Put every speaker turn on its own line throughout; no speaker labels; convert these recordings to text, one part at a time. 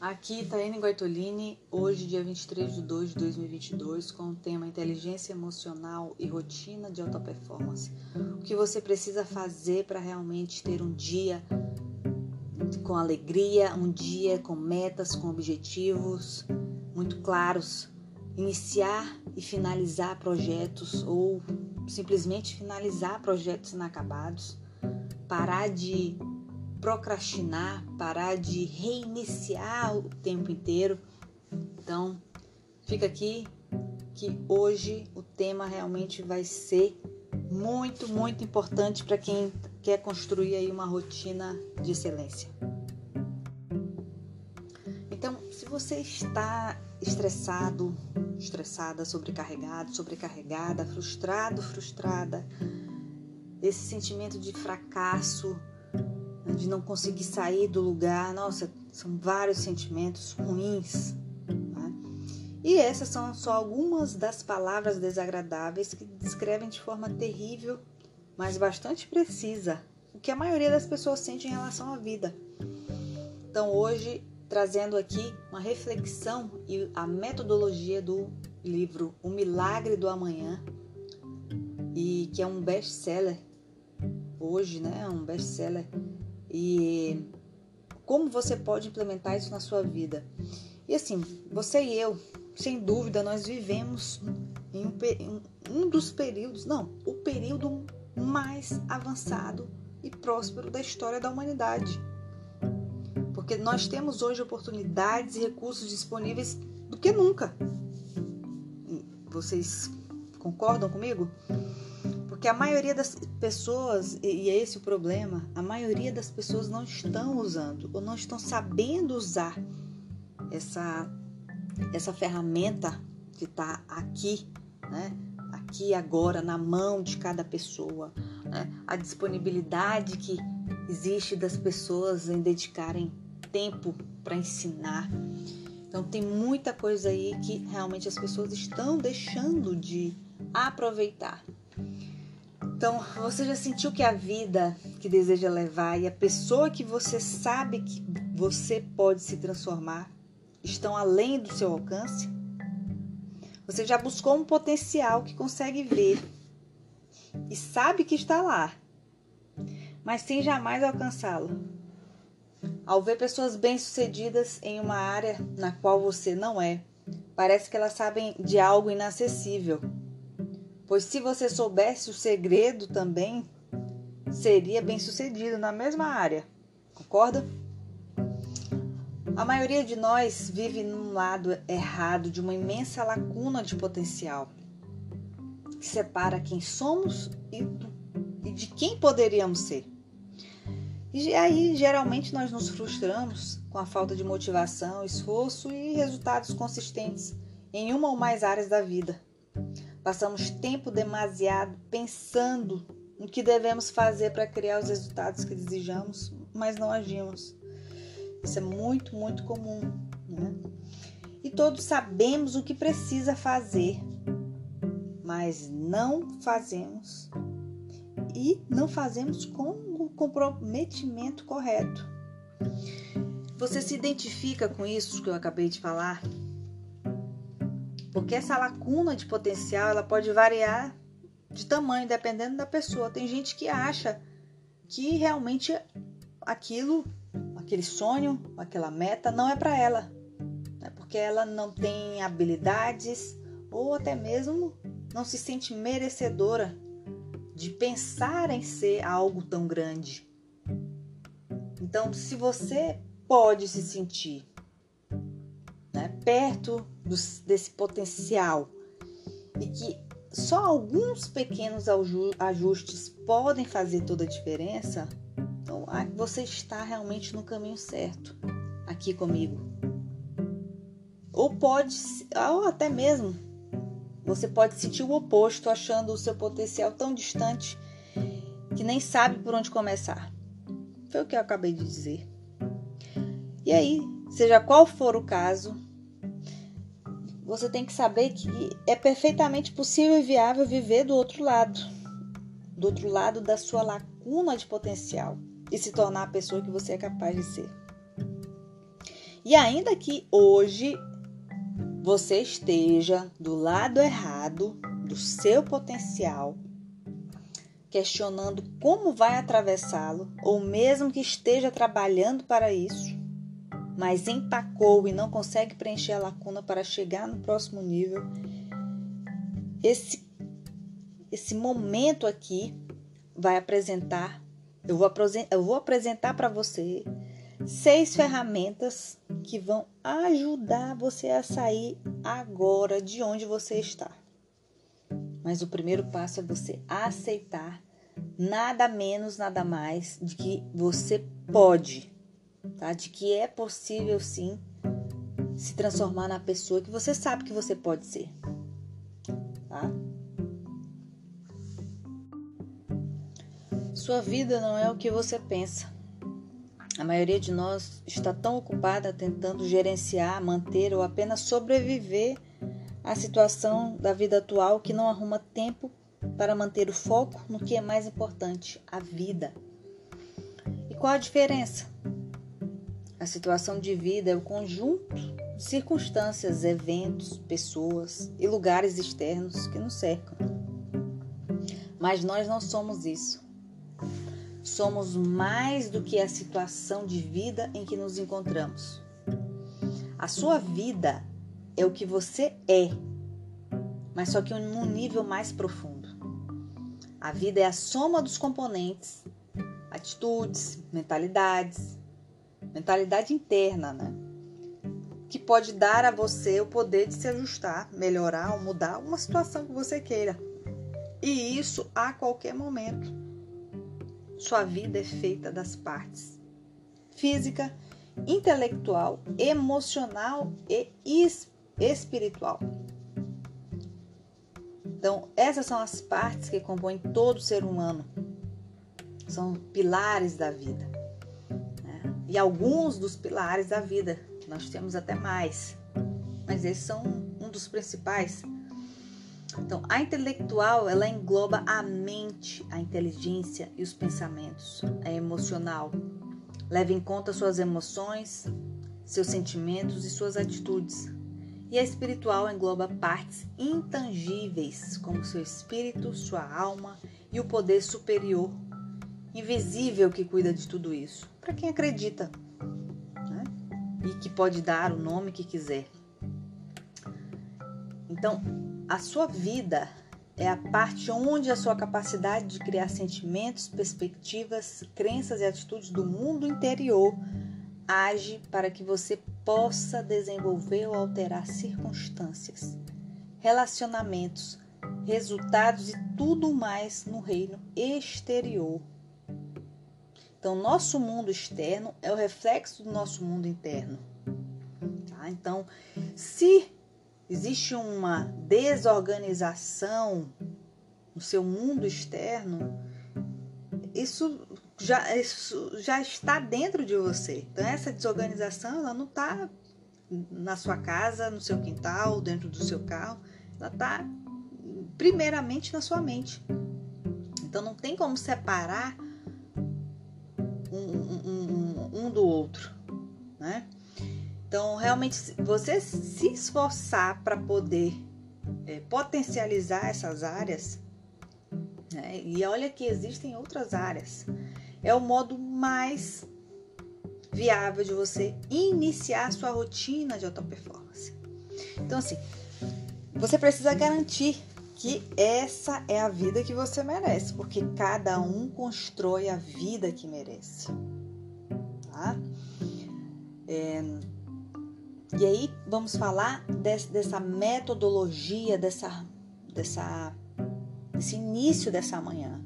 Aqui, Taine Guaitolini, hoje, dia 23 de 2 de 2022, com o tema Inteligência Emocional e Rotina de Alta Performance. O que você precisa fazer para realmente ter um dia com alegria, um dia com metas, com objetivos muito claros, iniciar e finalizar projetos ou simplesmente finalizar projetos inacabados, parar de procrastinar, parar de reiniciar o tempo inteiro. Então, fica aqui que hoje o tema realmente vai ser muito, muito importante para quem quer construir aí uma rotina de excelência. Então, se você está estressado, estressada, sobrecarregado, sobrecarregada, frustrado, frustrada, esse sentimento de fracasso, de não conseguir sair do lugar. Nossa, são vários sentimentos ruins. Né? E essas são só algumas das palavras desagradáveis que descrevem de forma terrível, mas bastante precisa, o que a maioria das pessoas sente em relação à vida. Então, hoje, trazendo aqui uma reflexão e a metodologia do livro O Milagre do Amanhã, e que é um best-seller hoje, né? Um best-seller e como você pode implementar isso na sua vida. E assim, você e eu, sem dúvida, nós vivemos em um, um dos períodos, não, o período mais avançado e próspero da história da humanidade. Porque nós temos hoje oportunidades e recursos disponíveis do que nunca. Vocês concordam comigo? Porque a maioria das pessoas, e é esse o problema, a maioria das pessoas não estão usando ou não estão sabendo usar essa, essa ferramenta que está aqui, né? aqui agora, na mão de cada pessoa. Né? A disponibilidade que existe das pessoas em dedicarem tempo para ensinar. Então, tem muita coisa aí que realmente as pessoas estão deixando de aproveitar. Então, você já sentiu que a vida que deseja levar e a pessoa que você sabe que você pode se transformar estão além do seu alcance? Você já buscou um potencial que consegue ver e sabe que está lá, mas sem jamais alcançá-lo. Ao ver pessoas bem-sucedidas em uma área na qual você não é, parece que elas sabem de algo inacessível Pois se você soubesse o segredo também, seria bem sucedido na mesma área. Concorda? A maioria de nós vive num lado errado de uma imensa lacuna de potencial que separa quem somos e, de quem poderíamos ser. E aí, geralmente, nós nos frustramos com a falta de motivação, esforço e resultados consistentes em uma ou mais áreas da vida. Passamos tempo demasiado pensando no que devemos fazer para criar os resultados que desejamos, mas não agimos. Isso é muito, muito comum. Né? E todos sabemos o que precisa fazer, mas não fazemos. E não fazemos com o comprometimento correto. Você se identifica com isso que eu acabei de falar? Porque essa lacuna de potencial, ela pode variar de tamanho dependendo da pessoa. Tem gente que acha que realmente aquilo, aquele sonho, aquela meta não é para ela, né? porque ela não tem habilidades ou até mesmo não se sente merecedora de pensar em ser algo tão grande. Então, se você pode se sentir né, perto desse potencial e que só alguns pequenos ajustes podem fazer toda a diferença, então você está realmente no caminho certo aqui comigo. Ou pode, ou até mesmo você pode sentir o oposto, achando o seu potencial tão distante que nem sabe por onde começar. Foi o que eu acabei de dizer. E aí, seja qual for o caso, você tem que saber que é perfeitamente possível e viável viver do outro lado, do outro lado da sua lacuna de potencial e se tornar a pessoa que você é capaz de ser. E ainda que hoje você esteja do lado errado do seu potencial, questionando como vai atravessá-lo, ou mesmo que esteja trabalhando para isso, mas empacou e não consegue preencher a lacuna para chegar no próximo nível, esse, esse momento aqui vai apresentar, eu vou, eu vou apresentar para você seis ferramentas que vão ajudar você a sair agora de onde você está. Mas o primeiro passo é você aceitar nada menos, nada mais de que você pode, tá? De que é possível sim se transformar na pessoa que você sabe que você pode ser, tá? Sua vida não é o que você pensa. A maioria de nós está tão ocupada tentando gerenciar, manter ou apenas sobreviver à situação da vida atual que não arruma tempo para manter o foco no que é mais importante, a vida. E qual a diferença? A situação de vida é o conjunto de circunstâncias, eventos, pessoas e lugares externos que nos cercam. Mas nós não somos isso. Somos mais do que a situação de vida em que nos encontramos. A sua vida é o que você é, mas só que num nível mais profundo. A vida é a soma dos componentes, atitudes, mentalidades, mentalidade interna, né? Que pode dar a você o poder de se ajustar, melhorar ou mudar uma situação que você queira. E isso a qualquer momento. Sua vida é feita das partes física, intelectual, emocional e espiritual. Então, essas são as partes que compõem todo ser humano. São pilares da vida. E alguns dos pilares da vida, nós temos até mais, mas esses são um dos principais. Então, a intelectual, ela engloba a mente, a inteligência e os pensamentos. A emocional leva em conta suas emoções, seus sentimentos e suas atitudes. E a espiritual engloba partes intangíveis, como seu espírito, sua alma e o poder superior, invisível que cuida de tudo isso, para quem acredita né? e que pode dar o nome que quiser. Então, a sua vida é a parte onde a sua capacidade de criar sentimentos, perspectivas, crenças e atitudes do mundo interior age para que você possa desenvolver ou alterar circunstâncias, relacionamentos, resultados e tudo mais no reino exterior. Então, nosso mundo externo é o reflexo do nosso mundo interno. Tá? Então, se existe uma desorganização no seu mundo externo, isso já, isso já está dentro de você. Então, essa desorganização ela não está na sua casa, no seu quintal, dentro do seu carro, ela está primeiramente na sua mente. Então, não tem como separar um, um, um do outro, né? Então, realmente, você se esforçar para poder é, potencializar essas áreas, né? e olha que existem outras áreas, é o modo mais viável de você iniciar sua rotina de alta performance. Então, assim, você precisa garantir que essa é a vida que você merece, porque cada um constrói a vida que merece. Tá? É, e aí vamos falar desse, dessa metodologia, dessa, dessa, desse início dessa manhã.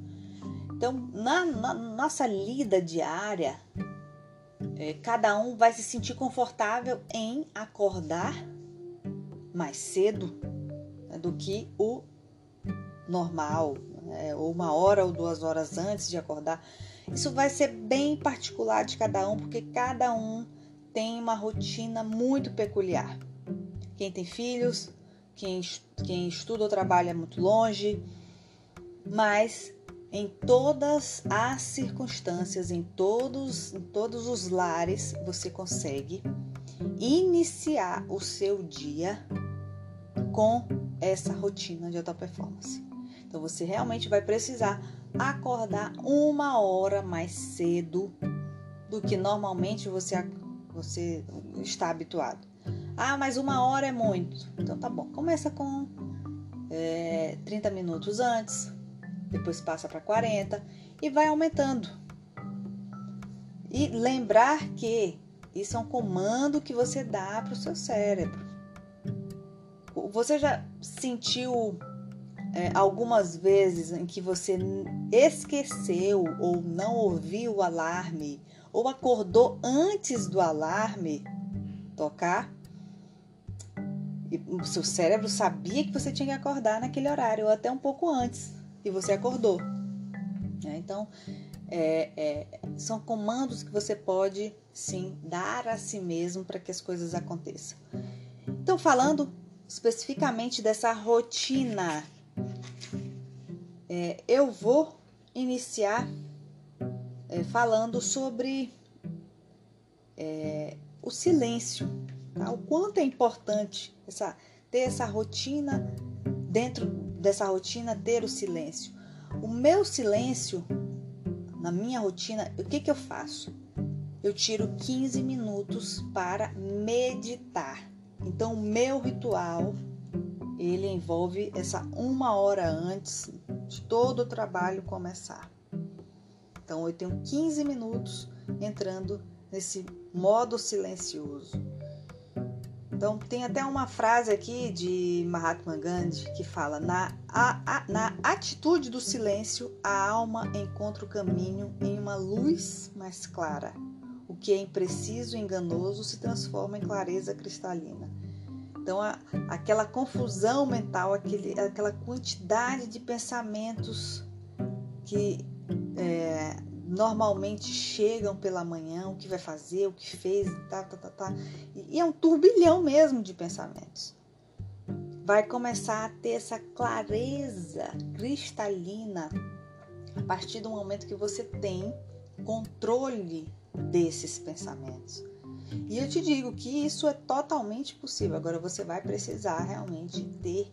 Então, na, na nossa lida diária, é, cada um vai se sentir confortável em acordar mais cedo né, do que o normal, né, ou uma hora ou duas horas antes de acordar. Isso vai ser bem particular de cada um, porque cada um tem uma rotina muito peculiar. Quem tem filhos, quem, quem estuda ou trabalha muito longe, mas em todas as circunstâncias, em todos, em todos os lares, você consegue iniciar o seu dia com essa rotina de alta performance. Então você realmente vai precisar acordar uma hora mais cedo do que normalmente você, você está habituado. Ah, mas uma hora é muito. Então tá bom. Começa com é, 30 minutos antes, depois passa para 40 e vai aumentando. E lembrar que isso é um comando que você dá para o seu cérebro. Você já sentiu é, algumas vezes em que você esqueceu ou não ouviu o alarme ou acordou antes do alarme tocar? E o seu cérebro sabia que você tinha que acordar naquele horário ou até um pouco antes e você acordou. É, então, é, é, são comandos que você pode sim dar a si mesmo para que as coisas aconteçam. Então, falando especificamente dessa rotina, é, eu vou iniciar é, falando sobre é, o silêncio, tá? o quanto é importante essa, ter essa rotina, dentro dessa rotina, ter o silêncio. O meu silêncio na minha rotina, o que, que eu faço? Eu tiro 15 minutos para meditar. Então, o meu ritual ele envolve essa uma hora antes de todo o trabalho começar. Então, eu tenho 15 minutos entrando nesse modo silencioso. Então, tem até uma frase aqui de Mahatma Gandhi que fala: na, a, a, na atitude do silêncio, a alma encontra o caminho em uma luz mais clara. O que é impreciso e enganoso se transforma em clareza cristalina. Então, a, aquela confusão mental, aquele, aquela quantidade de pensamentos que é, normalmente chegam pela manhã, o que vai fazer, o que fez, tá, tá, tá, tá. E é um turbilhão mesmo de pensamentos. Vai começar a ter essa clareza cristalina a partir do momento que você tem controle desses pensamentos. E eu te digo que isso é totalmente possível. Agora você vai precisar realmente ter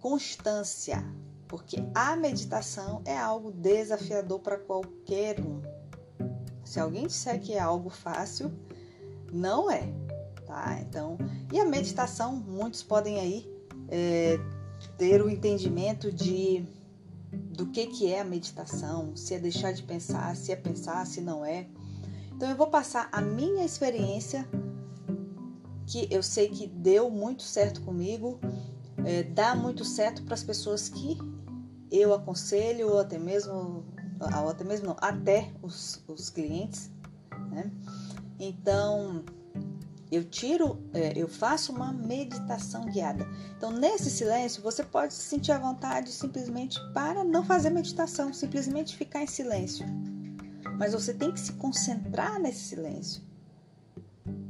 constância, porque a meditação é algo desafiador para qualquer um. Se alguém disser que é algo fácil, não é, tá? Então, e a meditação, muitos podem aí é, ter o entendimento de do que que é a meditação, se é deixar de pensar, se é pensar, se não é. Então eu vou passar a minha experiência que eu sei que deu muito certo comigo, é, dá muito certo para as pessoas que eu aconselho, ou até mesmo, ou até mesmo não, até os, os clientes, né? Então, eu tiro, é, eu faço uma meditação guiada. Então, nesse silêncio, você pode se sentir à vontade simplesmente para não fazer meditação, simplesmente ficar em silêncio. Mas você tem que se concentrar nesse silêncio.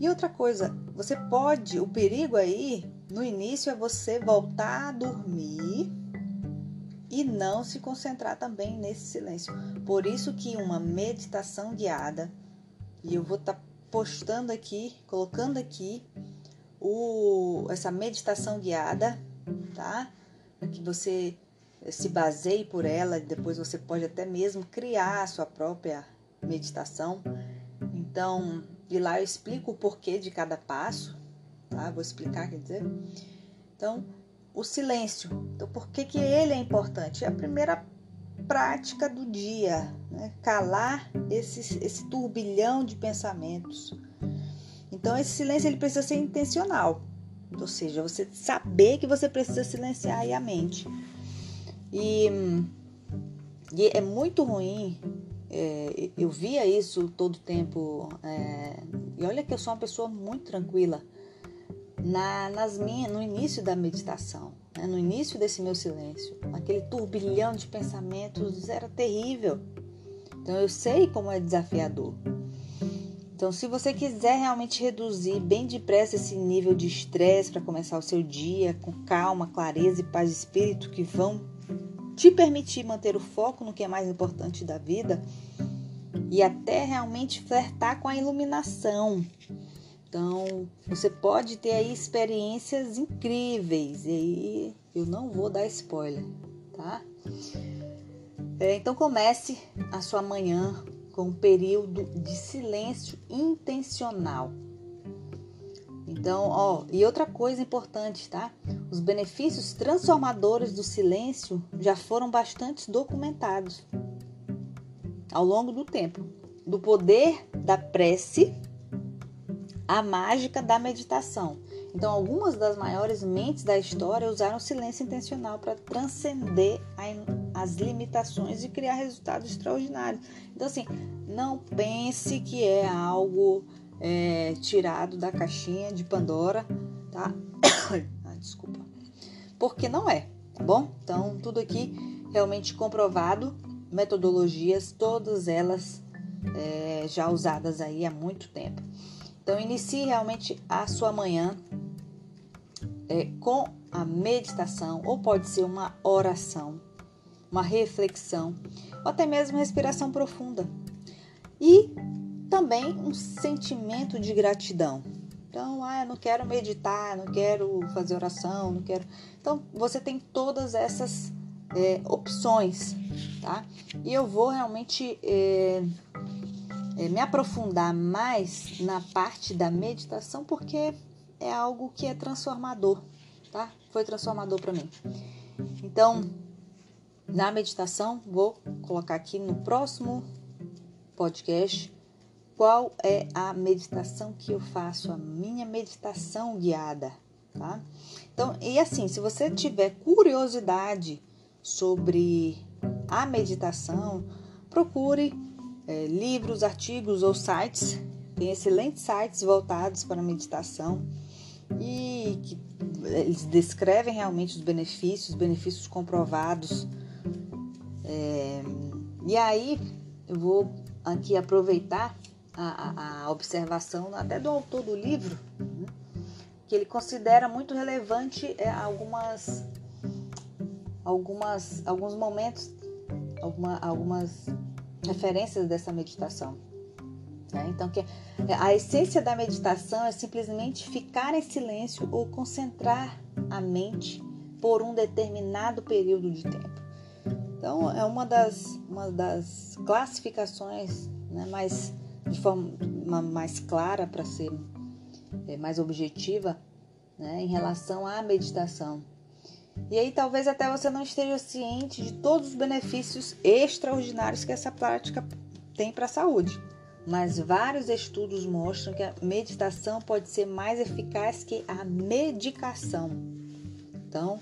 E outra coisa, você pode, o perigo aí no início é você voltar a dormir e não se concentrar também nesse silêncio. Por isso que uma meditação guiada, e eu vou estar tá postando aqui, colocando aqui o, essa meditação guiada, tá? Para que você se baseie por ela, depois você pode até mesmo criar a sua própria meditação. Então, e lá eu explico o porquê de cada passo, tá? Vou explicar, quer dizer. Então, o silêncio. Então, por que, que ele é importante? É a primeira prática do dia, né? calar esse, esse turbilhão de pensamentos. Então, esse silêncio ele precisa ser intencional, ou seja, você saber que você precisa silenciar a mente. E, e é muito ruim, é, eu via isso todo tempo, é, e olha que eu sou uma pessoa muito tranquila na, nas minhas, no início da meditação, né? no início desse meu silêncio, aquele turbilhão de pensamentos era terrível. Então eu sei como é desafiador. Então, se você quiser realmente reduzir bem depressa esse nível de estresse para começar o seu dia com calma, clareza e paz de espírito que vão te permitir manter o foco no que é mais importante da vida e até realmente flertar com a iluminação, Então, você pode ter aí experiências incríveis. E aí eu não vou dar spoiler, tá? É, então comece a sua manhã com um período de silêncio intencional. Então, ó, e outra coisa importante, tá? Os benefícios transformadores do silêncio já foram bastante documentados ao longo do tempo. Do poder da prece à mágica da meditação. Então, algumas das maiores mentes da história usaram o silêncio intencional para transcender as limitações e criar resultados extraordinários. Então, assim, não pense que é algo é, tirado da caixinha de Pandora, tá? desculpa. Porque não é, tá bom? Então, tudo aqui realmente comprovado, metodologias, todas elas é, já usadas aí há muito tempo. Então, inicie realmente a sua manhã é, com a meditação, ou pode ser uma oração, uma reflexão, ou até mesmo respiração profunda. E também um sentimento de gratidão. Então, ah, não quero meditar, não quero fazer oração, não quero. Então, você tem todas essas é, opções, tá? E eu vou realmente é, é, me aprofundar mais na parte da meditação, porque é algo que é transformador, tá? Foi transformador para mim. Então, na meditação, vou colocar aqui no próximo podcast qual é a meditação que eu faço, a minha meditação guiada, tá? Então, e assim, se você tiver curiosidade sobre a meditação, procure é, livros, artigos ou sites. Tem excelentes sites voltados para a meditação e que eles descrevem realmente os benefícios, os benefícios comprovados. É, e aí eu vou aqui aproveitar a, a, observação até do autor do livro, né, que ele considera muito relevante é, algumas, algumas, alguns momentos, alguma, algumas referências dessa meditação. Né? Então, que é, a essência da meditação é simplesmente ficar em silêncio ou concentrar a mente por um determinado período de tempo. Então, é uma das, uma das classificações né, mais de forma mais clara para ser é, mais objetiva né, em relação à meditação. E aí talvez até você não esteja ciente de todos os benefícios extraordinários que essa prática tem para a saúde. Mas vários estudos mostram que a meditação pode ser mais eficaz que a medicação. Então,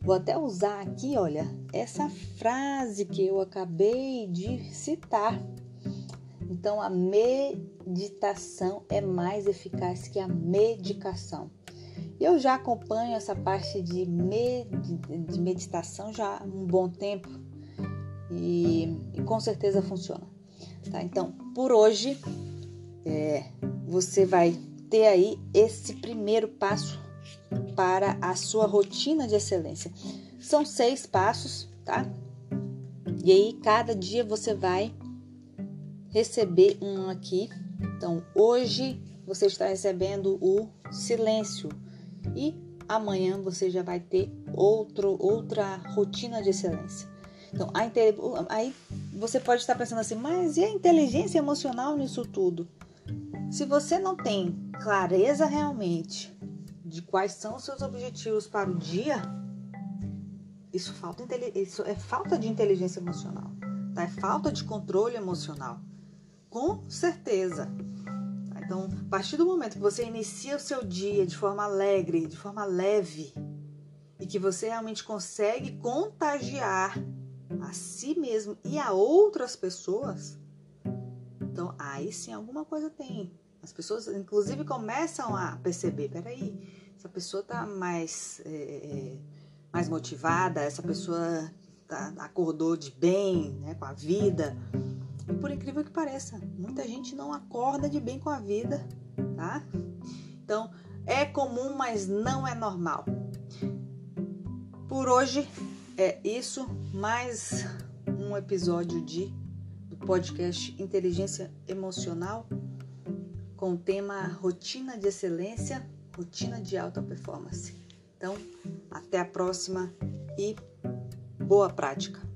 vou até usar aqui, olha, essa frase que eu acabei de citar então, a meditação é mais eficaz que a medicação. Eu já acompanho essa parte de, med de meditação já há um bom tempo e, e com certeza funciona. Tá? Então, por hoje, é, você vai ter aí esse primeiro passo para a sua rotina de excelência. São seis passos, tá? E aí, cada dia você vai receber um aqui. Então, hoje você está recebendo o silêncio e amanhã você já vai ter outro, outra rotina de excelência. Então, a, aí você pode estar pensando assim, mas e a inteligência emocional nisso tudo? Se você não tem clareza realmente de quais são os seus objetivos para o dia, isso, falta, isso é falta de inteligência emocional, tá? é falta de controle emocional. Com certeza. Então, a partir do momento que você inicia o seu dia de forma alegre, de forma leve, e que você realmente consegue contagiar a si mesmo e a outras pessoas, então aí sim alguma coisa tem. As pessoas, inclusive, começam a perceber: peraí, essa pessoa tá mais, é, mais motivada, essa pessoa tá, acordou de bem né, com a vida. E por incrível que pareça, muita gente não acorda de bem com a vida, tá? Então, é comum, mas não é normal. Por hoje é isso, mais um episódio de do podcast Inteligência Emocional com o tema Rotina de Excelência, Rotina de Alta Performance. Então, até a próxima e boa prática!